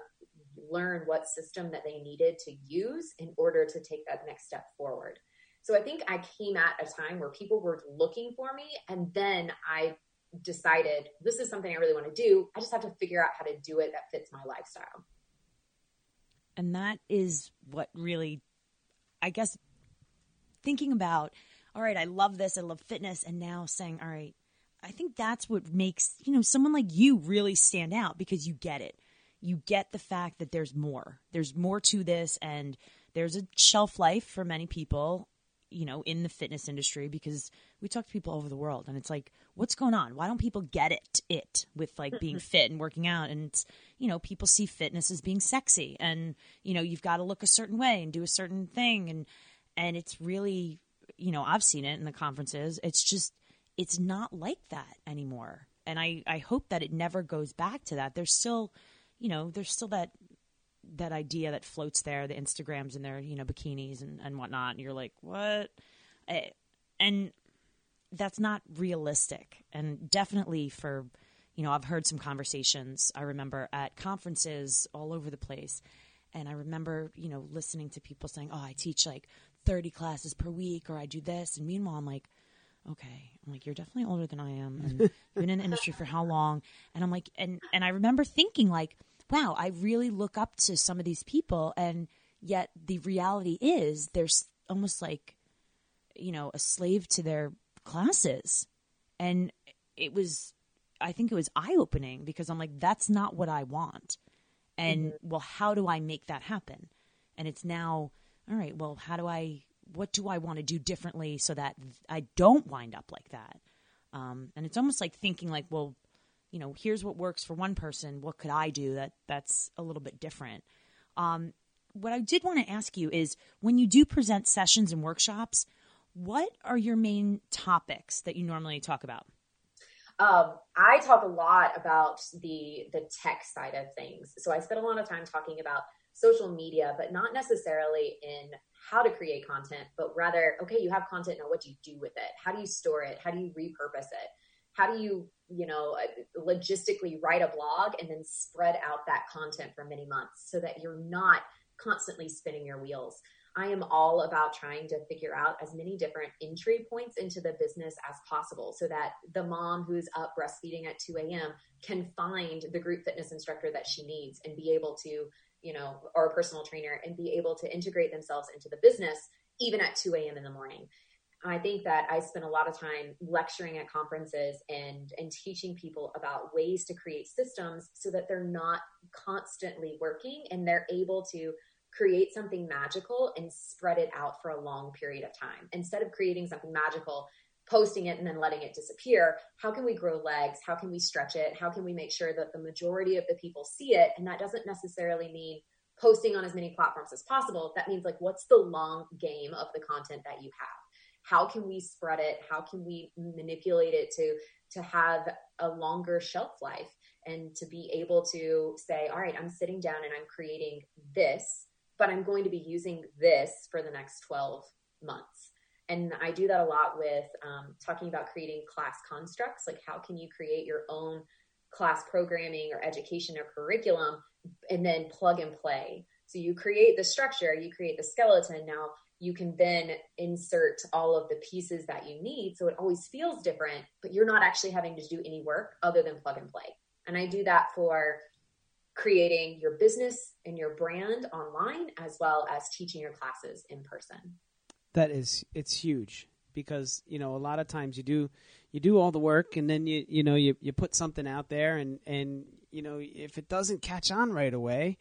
learn what system that they needed to use in order to take that next step forward. So I think I came at a time where people were looking for me, and then I decided this is something I really want to do. I just have to figure out how to do it that fits my lifestyle. And that is what really, I guess, thinking about, all right, I love this, I love fitness, and now saying, all right, I think that's what makes, you know, someone like you really stand out because you get it. You get the fact that there's more. There's more to this and there's a shelf life for many people, you know, in the fitness industry because we talk to people over the world and it's like, what's going on? Why don't people get it it with like being fit and working out and it's, you know, people see fitness as being sexy and, you know, you've got to look a certain way and do a certain thing and and it's really, you know, I've seen it in the conferences. It's just it's not like that anymore. And I, I hope that it never goes back to that. There's still, you know, there's still that that idea that floats there, the Instagrams and their, you know, bikinis and, and whatnot. And you're like, what? Eh, and that's not realistic. And definitely for, you know, I've heard some conversations I remember at conferences all over the place. And I remember, you know, listening to people saying, oh, I teach like 30 classes per week or I do this. And meanwhile, I'm like, okay. I'm like, you're definitely older than I am, and you've been in the industry for how long? And I'm like, and and I remember thinking like, wow, I really look up to some of these people, and yet the reality is they're almost like, you know, a slave to their classes, and it was, I think it was eye opening because I'm like, that's not what I want, and mm-hmm. well, how do I make that happen? And it's now, all right, well, how do I what do I want to do differently so that I don't wind up like that? Um, and it's almost like thinking like, well, you know, here's what works for one person. What could I do that that's a little bit different? Um, what I did want to ask you is when you do present sessions and workshops, what are your main topics that you normally talk about? Um, I talk a lot about the the tech side of things. So I spend a lot of time talking about social media, but not necessarily in how to create content, but rather, okay, you have content now. What do you do with it? How do you store it? How do you repurpose it? How do you, you know, logistically write a blog and then spread out that content for many months so that you're not constantly spinning your wheels? I am all about trying to figure out as many different entry points into the business as possible so that the mom who's up breastfeeding at 2 a.m. can find the group fitness instructor that she needs and be able to you know, or a personal trainer and be able to integrate themselves into the business even at 2 a.m. in the morning. I think that I spend a lot of time lecturing at conferences and and teaching people about ways to create systems so that they're not constantly working and they're able to create something magical and spread it out for a long period of time. Instead of creating something magical posting it and then letting it disappear how can we grow legs? How can we stretch it? How can we make sure that the majority of the people see it? And that doesn't necessarily mean posting on as many platforms as possible. That means like what's the long game of the content that you have how can we spread it how can we manipulate it to to have a longer shelf life and to be able to say all right i'm sitting down and i'm creating this but i'm going to be using this for the next 12 months and I do that a lot with um, talking about creating class constructs. Like, how can you create your own class programming or education or curriculum and then plug and play? So, you create the structure, you create the skeleton. Now, you can then insert all of the pieces that you need. So, it always feels different, but you're not actually having to do any work other than plug and play. And I do that for creating your business and your brand online as well as teaching your classes in person that is it's huge because you know a lot of times you do you do all the work and then you you know you you put something out there and and you know if it doesn't catch on right away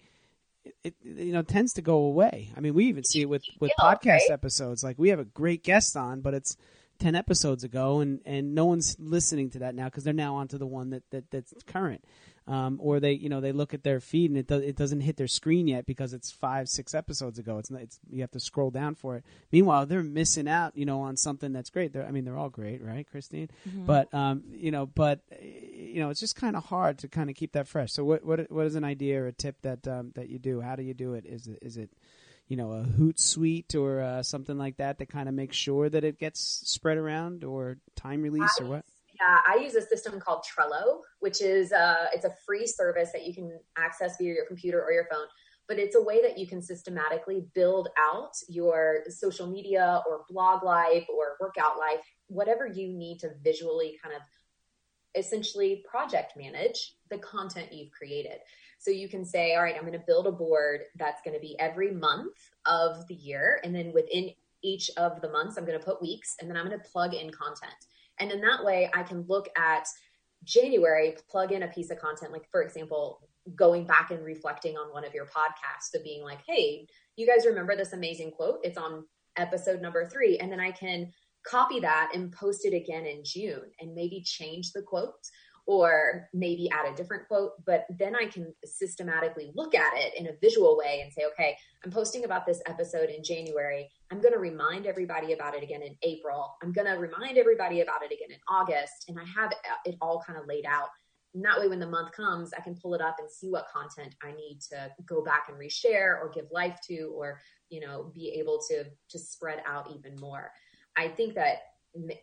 it, you know tends to go away. I mean we even see it with with podcast right? episodes. Like we have a great guest on but it's 10 episodes ago and and no one's listening to that now because they're now onto the one that, that that's current um, or they you know they look at their feed and it do, it doesn't hit their screen yet because it's five six episodes ago. It's not, it's you have to scroll down for it. Meanwhile, they're missing out you know on something that's great. They're, I mean, they're all great, right, Christine? Mm-hmm. But um, you know, but you know, it's just kind of hard to kind of keep that fresh. So what what what is an idea or a tip that um, that you do? How do you do it? Is it is it you know a Hootsuite or uh, something like that that kind of makes sure that it gets spread around or time release or what? Yeah, I use a system called Trello, which is uh, it's a free service that you can access via your computer or your phone. But it's a way that you can systematically build out your social media or blog life or workout life, whatever you need to visually kind of essentially project manage the content you've created. So you can say, all right, I'm going to build a board that's going to be every month of the year. And then within each of the months, I'm going to put weeks and then I'm going to plug in content. And in that way, I can look at January, plug in a piece of content, like for example, going back and reflecting on one of your podcasts of being like, hey, you guys remember this amazing quote? It's on episode number three. And then I can copy that and post it again in June and maybe change the quote or maybe add a different quote. But then I can systematically look at it in a visual way and say, okay, I'm posting about this episode in January. I'm going to remind everybody about it again in April. I'm going to remind everybody about it again in August. And I have uh, it all kind of laid out. And that way, when the month comes, I can pull it up and see what content I need to go back and reshare or give life to, or you know, be able to to spread out even more. I think that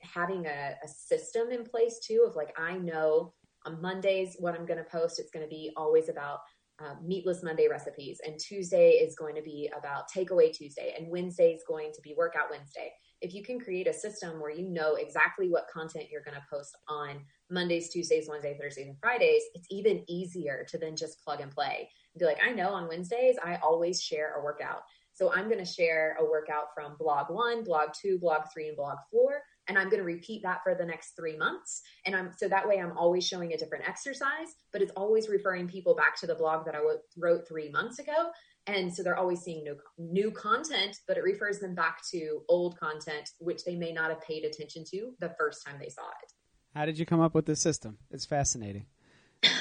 having a, a system in place too of like I know on Mondays what I'm going to post. It's going to be always about uh, meatless Monday recipes, and Tuesday is going to be about takeaway Tuesday, and Wednesday is going to be workout Wednesday. If you can create a system where you know exactly what content you're going to post on Mondays, Tuesdays, Wednesdays, Thursdays, and Fridays, it's even easier to then just plug and play. And Be like, I know on Wednesdays I always share a workout. So I'm going to share a workout from blog one, blog two, blog three, and blog four and I'm going to repeat that for the next three months. And I'm so that way I'm always showing a different exercise, but it's always referring people back to the blog that I wrote three months ago. And so they're always seeing new new content, but it refers them back to old content, which they may not have paid attention to the first time they saw it. How did you come up with this system? It's fascinating. um,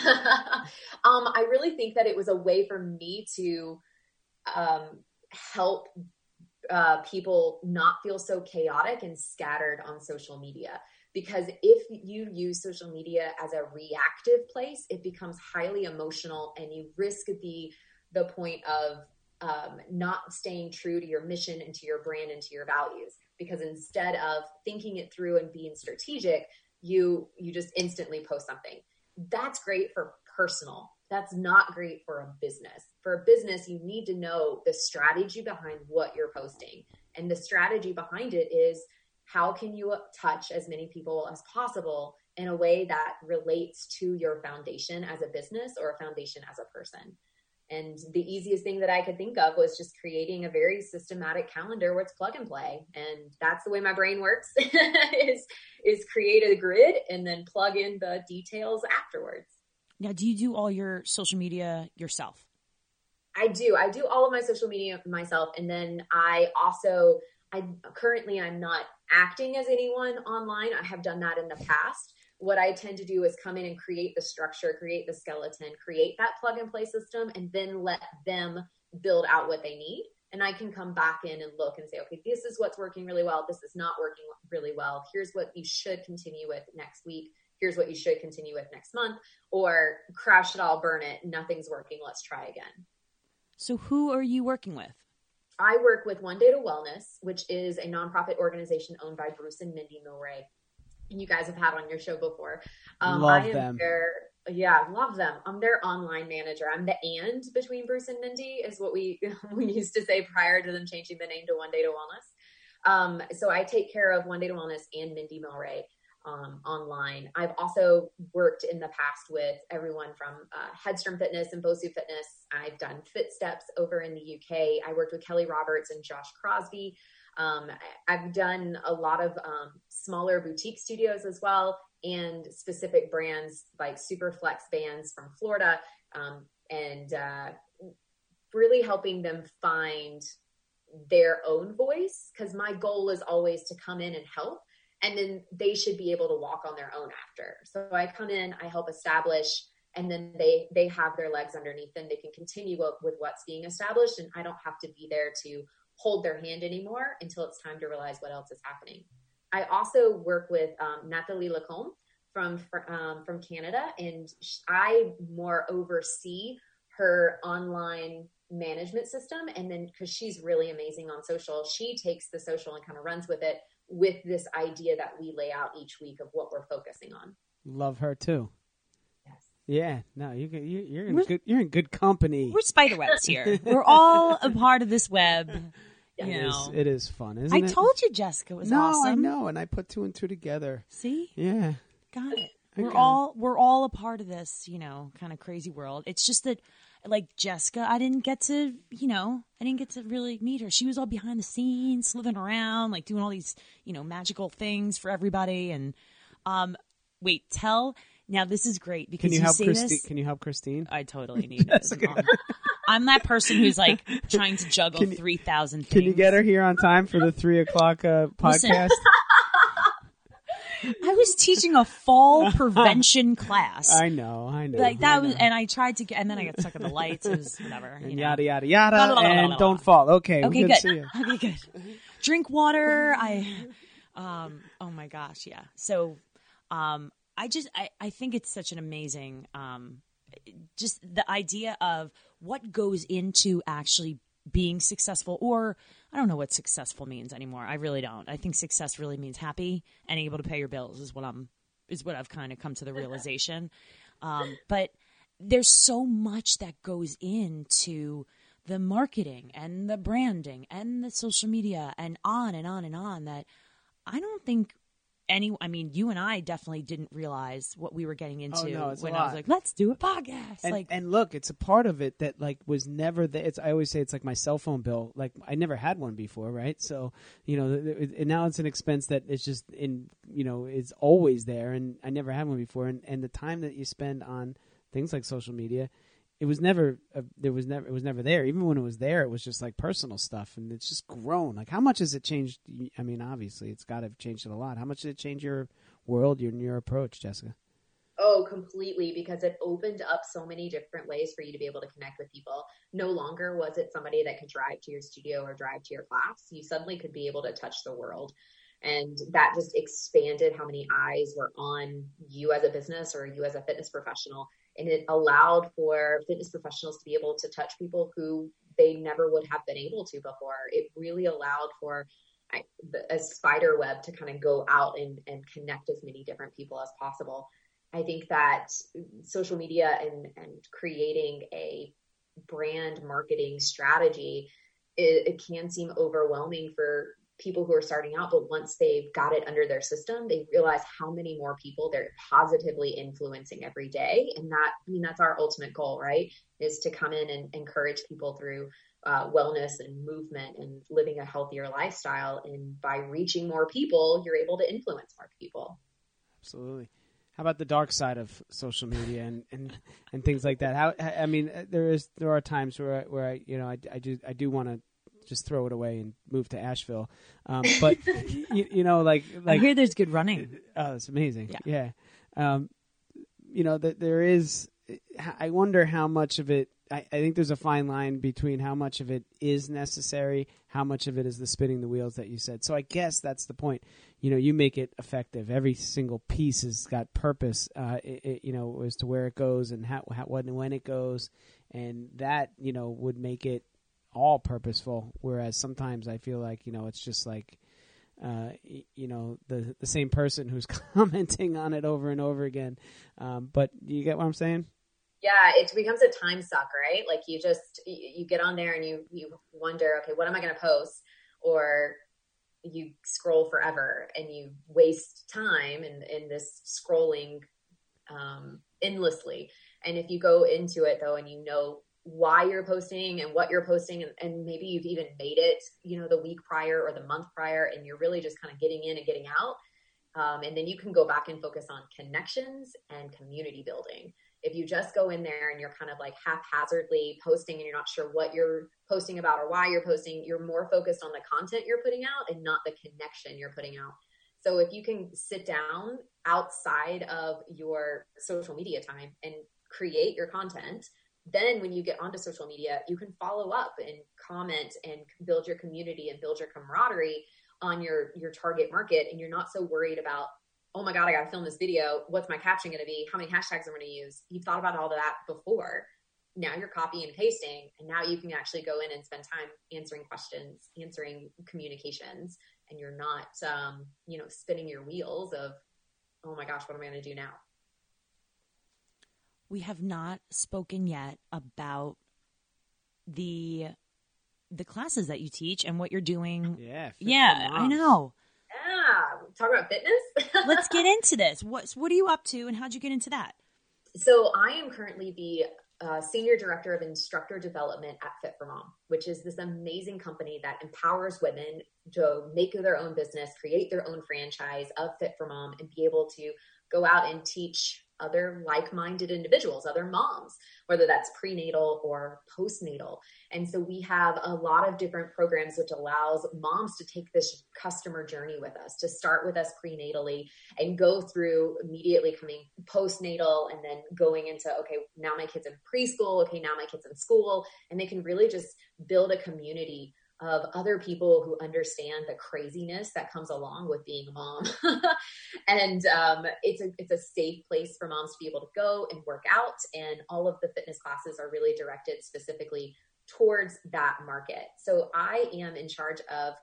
I really think that it was a way for me to um, help uh, people not feel so chaotic and scattered on social media. Because if you use social media as a reactive place, it becomes highly emotional and you risk the the point of um, not staying true to your mission and to your brand and to your values. Because instead of thinking it through and being strategic, you you just instantly post something. That's great for personal that's not great for a business. For a business, you need to know the strategy behind what you're posting. And the strategy behind it is how can you touch as many people as possible in a way that relates to your foundation as a business or a foundation as a person. And the easiest thing that I could think of was just creating a very systematic calendar where it's plug and play. And that's the way my brain works is is create a grid and then plug in the details afterwards. Now, do you do all your social media yourself? I do. I do all of my social media myself. And then I also, I currently, I'm not acting as anyone online. I have done that in the past. What I tend to do is come in and create the structure, create the skeleton, create that plug and play system, and then let them build out what they need. And I can come back in and look and say, okay, this is what's working really well. This is not working really well. Here's what you should continue with next week here's what you should continue with next month, or crash it all, burn it, nothing's working, let's try again. So, who are you working with? I work with One Day to Wellness, which is a nonprofit organization owned by Bruce and Mindy Mylrea. And you guys have had on your show before. Um, love them. Their, yeah, love them. I'm their online manager. I'm the and between Bruce and Mindy, is what we we used to say prior to them changing the name to One Day to Wellness. Um, so I take care of One Day to Wellness and Mindy Mylrea um, online. I've also worked in the past with everyone from uh, Headstrong Fitness and Bosu Fitness. I've done Footsteps over in the UK. I worked with Kelly Roberts and Josh Crosby. Um, I've done a lot of um, smaller boutique studios as well, and specific brands like Superflex bands from Florida, um, and uh, really helping them find their own voice. Because my goal is always to come in and help and then they should be able to walk on their own after. So I come in, I help establish, and then they they have their legs underneath them. They can continue with what's being established, and I don't have to be there to hold their hand anymore until it's time to realize what else is happening. I also work with um, Nathalie Lacombe from um, from Canada, and I more oversee her online management system. And then because she's really amazing on social, she takes the social and kind of runs with it with this idea that we lay out each week of what we're focusing on. Love her too. Yes. Yeah, no, you, you you're in We're- good you're in good company. We're spiderwebs here. We're all a part of this web. Yeah. You it, is, it is fun, isn't I it? I told you Jessica was no, awesome. I know, and I put two and two together. See? Yeah, Got it. I We're got all we're all a part of this, you know, kind of crazy world. It's just that like Jessica, I didn't get to, you know, I didn't get to really meet her. She was all behind the scenes, slithering around, like doing all these, you know, magical things for everybody and um wait, tell now this is great because Can you help say Christine? this Can you help Christine? I totally need it. I'm that person who's like trying to juggle you- three thousand things. Can you get her here on time for the three o'clock uh, Listen. I was teaching a fall prevention class. I know, I know. like I that was know. and I tried to get and then I got stuck in the lights. It was whatever. and know. yada yada yada, Blah, blah, blah, blah, and don't fall. Okay, Okay, good. good. to see you. Okay, good. Drink water. I um oh my gosh, yeah. So um I just I, I think it's such an amazing um just the idea of what goes into actually being successful or I don't know what successful means anymore. I really don't. I think success really means happy and able to pay your bills is what I'm is what I've kind of come to the realization. Um, but there's so much that goes into the marketing and the branding and the social media and on and on and on that I don't think any I mean you and I definitely didn't realize what we were getting oh, into Oh, no, when I was like let's do a podcast And, like and look, it's a part of it that like was never there. It's I always say it's like my cell phone bill. Like I never had one before, right? So you know, and now it's an expense that is just in you know is always there, and I never had one before. And and the time that you spend on things like social media, it was never uh, there was never it was never there. Even when it was there, it was just like personal stuff, and it's just grown. Like how much has it changed? I mean, obviously, it's got to have changed it a lot. How much did it change your world, your your approach, Jessica? Oh, completely, because it opened up so many different ways for you to be able to connect with people. No longer was it somebody that could drive to your studio or drive to your class. You suddenly could be able to touch the world. And that just expanded how many eyes were on you as a business or you as a fitness professional. And it allowed for fitness professionals to be able to touch people who they never would have been able to before. It really allowed for a spider web to kind of go out and, and connect as many different people as possible. I think that social media and, and creating a brand marketing strategy, it, it can seem overwhelming for people who are starting out, but once they've got it under their system, they realize how many more people they're positively influencing every day. And that, I mean, that's our ultimate goal, right? Is to come in and encourage people through uh, wellness and movement and living a healthier lifestyle. And by reaching more people, you're able to influence more people. Absolutely. How about the dark side of social media and, and, and things like that? How I mean, there is there are times where I, where I you know I, I do I do want to just throw it away and move to Asheville, um, but you, you know like I hear there's good running. oh it's amazing Yeah. yeah, Um, you know that there is I wonder how much of it I, I think there's a fine line between how much of it is necessary, how much of it is the spinning the wheels that you said. So I guess that's the point. You know, you make it effective. Every single piece has got purpose. Uh, it, it, you know, as to where it goes and how, how when and when it goes, and that you know would make it all purposeful. Whereas sometimes I feel like you know it's just like. Uh, you know the the same person who's commenting on it over and over again, um, but you get what I'm saying? Yeah, it becomes a time suck, right? Like you just you get on there and you you wonder, okay, what am I going to post? Or you scroll forever and you waste time in in this scrolling um, endlessly. And if you go into it though, and you know why you're posting and what you're posting, and, and maybe you've even made it, you know, the week prior or the month prior, and you're really just kind of getting in and getting out. Um, and then you can go back and focus on connections and community building if you just go in there and you're kind of like haphazardly posting and you're not sure what you're posting about or why you're posting, you're more focused on the content you're putting out and not the connection you're putting out. So if you can sit down outside of your social media time and create your content, then when you get onto social media, you can follow up and comment and build your community and build your camaraderie on your your target market. And you're not so worried about oh my god i gotta film this video. What's my caption to be? How many hashtags i'm to use? You've thought about all of that before. Now you're copying and pasting and now you can actually go in and spend time answering questions answering communications and you're not, um, you know, spinning your wheels of, oh my gosh, what am I to do now? We have not spoken yet about the the classes that you teach and what you're doing. Yeah. Yeah, I know. Yeah, talk about fitness. Let's get into this. What what are you up to and how'd you get into that? So I am currently the uh, senior director of instructor development at Fit for Mom, which is this amazing company that empowers women to make their own business, create their own franchise of Fit for Mom, and be able to go out and teach other like-minded individuals, other moms, whether that's prenatal or postnatal. And so we have a lot of different programs which allows moms to take this customer journey with us, to start with us prenatally and go through immediately coming postnatal and then going into okay, now my kids in preschool, okay, now my kids in school, and they can really just build a community of other people who understand the craziness that comes along with being a mom. and um, it's a it's a safe place for moms to be able to go and work out. And all of the fitness classes are really directed specifically towards that market. So I am in charge of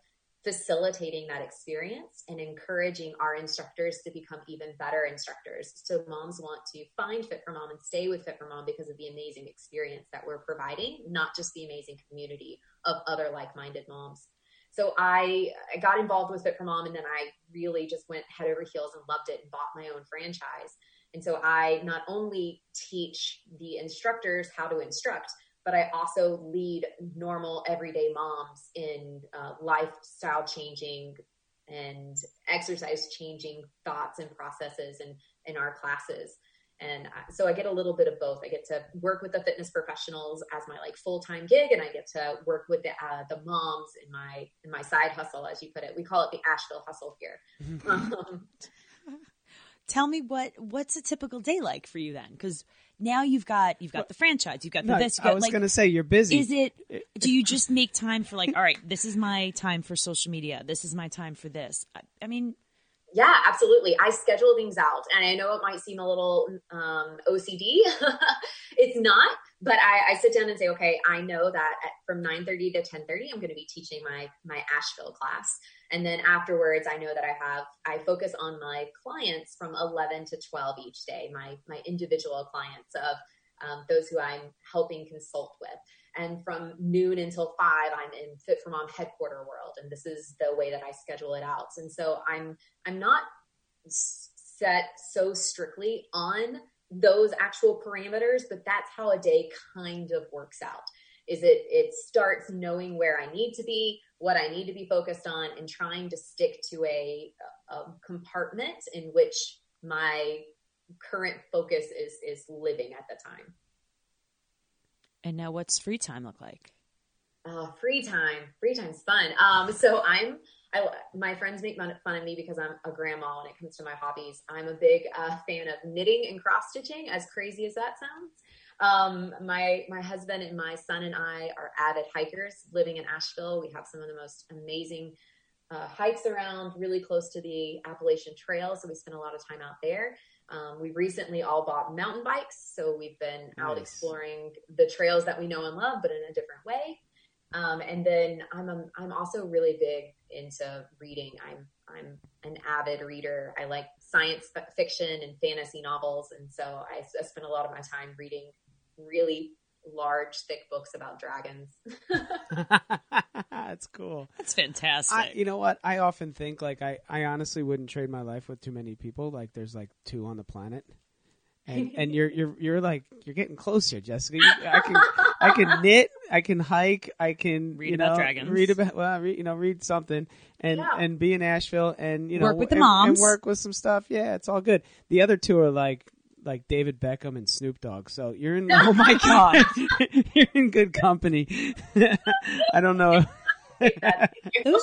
facilitating that experience and encouraging our instructors to become even better instructors. So moms want to find Fit for Mom and stay with Fit for Mom because of the amazing experience that we're providing, not just the amazing community of other like-minded moms. So I, I got involved with Fit for Mom and then I really just went head over heels and loved it and bought my own franchise. And so I not only teach the instructors how to instruct, but I also lead normal everyday moms in uh, lifestyle changing and exercise changing thoughts and processes in, in our classes. And so I get a little bit of both. I get to work with the fitness professionals as my like full time gig, and I get to work with the uh, the moms in my in my side hustle, as you put it. We call it the Asheville hustle here. um, Tell me what what's a typical day like for you then? Because now you've got you've got the franchise, you've got the No, this. You've I got, was like, going to say you're busy. Is it? Do you just make time for like? All right, this is my time for social media. This is my time for this. I, I mean, Yeah, absolutely. I schedule things out, and I know it might seem a little um, OCD. it's not, but I, I sit down and say, okay, I know that at, from nine thirty to ten thirty, I'm going to be teaching my my Asheville class, and then afterwards, I know that I have I focus on my clients from eleven to twelve each day. My my individual clients of um, those who I'm helping consult with. And from noon until five, I'm in Fit for Mom headquarter world, and this is the way that I schedule it out. And so I'm I'm not set so strictly on those actual parameters, but that's how a day kind of works out. Is it it starts knowing where I need to be, what I need to be focused on, and trying to stick to a, a compartment in which my current focus is is living at the time. And now what's free time look like? Uh, free time, free time's fun. Um, so I'm, I, my friends make fun fun of me because I'm a grandma when it comes to my hobbies. I'm a big uh, fan of knitting and cross stitching, as crazy as that sounds. Um, my my husband and my son and I are avid hikers living in Asheville. We have some of the most amazing uh, hikes around, really close to the Appalachian Trail, so we spend a lot of time out there. Um, we recently all bought mountain bikes, so we've been out exploring the trails that we know and love, but in a different way. Um, and then I'm a, I'm also really big into reading. I'm I'm an avid reader. I like science fiction and fantasy novels, and so I spend a lot of my time reading really large, thick books about dragons. That's cool. That's fantastic. I, you know what? I often think like I, I honestly wouldn't trade my life with too many people. Like there's like two on the planet, and and you're you're you're like you're getting closer, Jessica. I can I can knit, I can hike, I can Read you about dragons. read about well, read, you know, read something, and Yeah. and be in Asheville, and you know, Work with the and, moms. and work with some stuff. Yeah, it's all good. The other two are like like David Beckham and Snoop Dogg. So you're in oh my god. you're in good company. I don't know. Those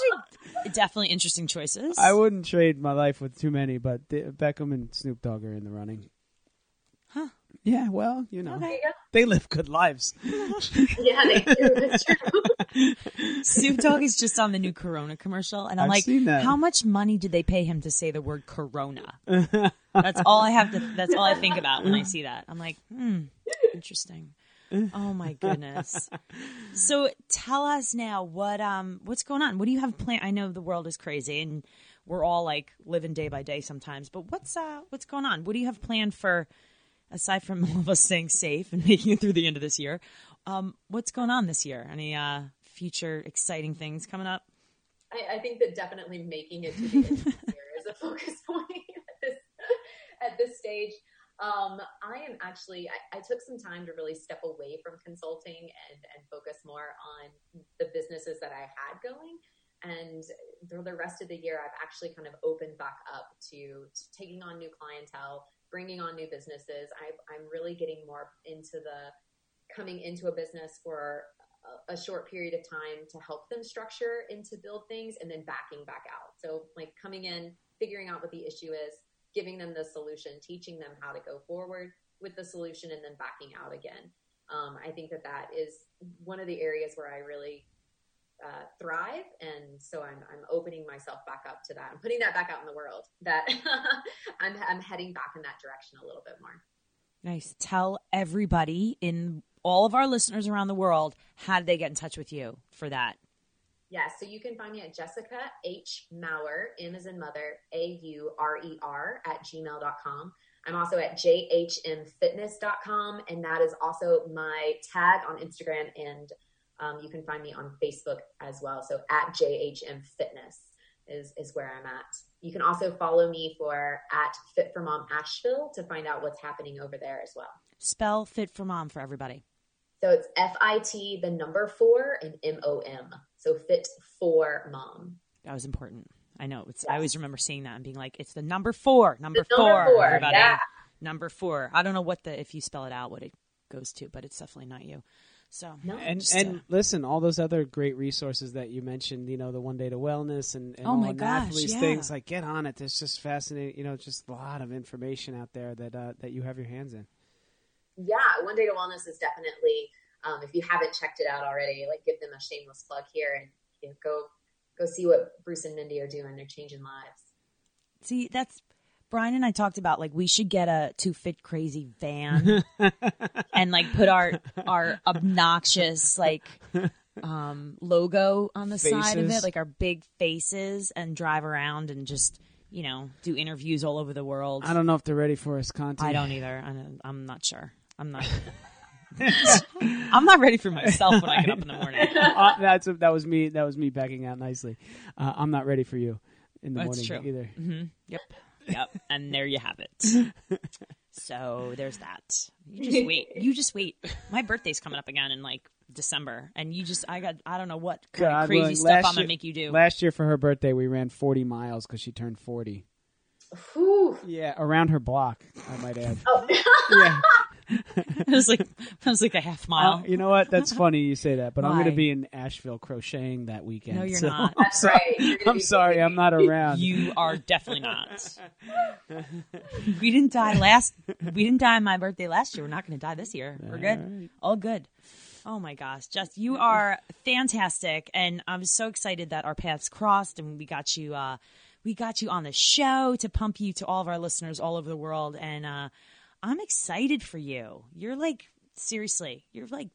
are definitely interesting choices. I wouldn't trade my life with too many, but Beckham and Snoop Dogg are in the running. Huh. Yeah, well, you know, Okay. they live good lives. yeah, they do. That's true. Snoop Dogg is just on the new Corona commercial, and I'm I've like, how much money did they pay him to say the word Corona? that's all I have to. That's all I think about when I see that. I'm like, hmm, interesting. Oh my goodness. so tell us now what um what's going on? What do you have planned? I know the world is crazy and we're all like living day by day sometimes, but what's uh what's going on? What do you have planned for aside from all of us staying safe and making it through the end of this year? Um, what's going on this year? Any uh future exciting things coming up? I, I think that definitely making it to the end of the year is a focus point at this at this stage. Um, I am actually, I, I, took some time to really step away from consulting and, and focus more on the businesses that I had going. And for the rest of the year, I've actually kind of opened back up to, to taking on new clientele, bringing on new businesses. i I'm really getting more into the coming into a business for a, a short period of time to help them structure and to build things and then backing back out. So, like coming in, figuring out what the issue is, giving them the solution, teaching them how to go forward with the solution, and then backing out again. Um, I think that that is one of the areas where I really uh, thrive, and so I'm I'm opening myself back up to that. I'm putting that back out in the world. That I'm I'm heading back in that direction a little bit more. Nice. Tell everybody in all of our listeners around the world how do they get in touch with you for that yeah, so you can find me at Jessica H. Maurer, M as in mother, A U R E R, at gmail.com. I'm also at jhmfitness.com, and that is also my tag on Instagram, and um, you can find me on Facebook as well. So at JHM Fitness is, is where I'm at. You can also follow me for at Fit for Mom Asheville to find out what's happening over there as well. Spell Fit for Mom for everybody. So it's F I T, the number four, and M O M. So fit for mom. That was important. I know. It's, yes. I always remember seeing that and being like, it's the number four, number the four, number four. Everybody. Yeah. Number four. I don't know what the, if you spell it out, what it goes to, but it's definitely not you. So no, and and uh, listen, all those other great resources that you mentioned, you know, the one day to wellness and, and oh my gosh, yeah. things like get on it. It's just fascinating. You know, just a lot of information out there that uh, that you have your hands in. Yeah, one day to wellness is definitely um, if you haven't checked it out already, like give them a shameless plug here and you know, go go see what Bruce and Mindy are doing. They're changing lives. See, that's Brian and I talked about like we should get a Two Fit Crazy van and like put our our obnoxious like um logo on the faces. side of it, like our big faces, and drive around and just you know do interviews all over the world. I don't know if they're ready for us content. I don't either. I I'm not sure. I'm not. I'm not ready for myself when I get up in the morning. uh, that's that was me. That was me backing out nicely. Uh, I'm not ready for you in the that's morning true. either. Mm-hmm. Yep, yep. And there you have it. So there's that. You just wait. You just wait. My birthday's coming up again in like December, and you just I got I don't know what kind of crazy willing. stuff I'm gonna make you do. Last year for her birthday, we ran 40 miles because she turned 40. Whew. Yeah, around her block, I might add. Oh. yeah. it was like it was like a half mile. Uh, you know what? That's funny you say that, but Why? I'm going to be in Asheville crocheting that weekend. No, you're so not. That's sorry. right. I'm sorry, I'm not around. You are definitely not. we didn't die last. We didn't die on my birthday last year. We're not going to die this year. We're good. All, right. All good. Oh my gosh, Just you are fantastic, and I'm so excited that our paths crossed and we got you. Uh, we got you on the show to pump you to all of our listeners all over the world, and uh, I'm excited for you. You're like seriously, you're like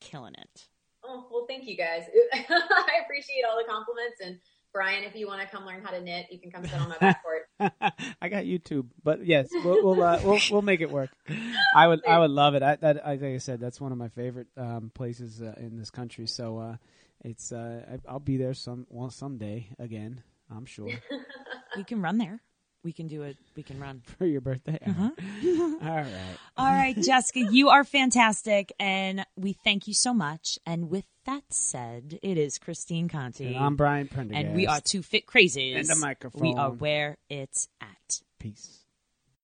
killing it. Oh well, thank you guys. I appreciate all the compliments. And Brian, if you want to come learn how to knit, you can come sit on my backboard. I got YouTube, but yes, we'll we'll, uh, we'll, we'll make it work. I would I would love it. I, that, I, like I said, that's one of my favorite um, places uh, in this country. So uh, it's uh, I, will be there some well, someday again. I'm sure. you can run there we can do it. We can run for your birthday. Uh-huh. All right. All right, Jessica, you are fantastic, and we thank you so much. And with that said, it is Christine Conti. And I'm Brian Prendergast. And we are two fit crazies. And the microphone. We are where it's at. Peace.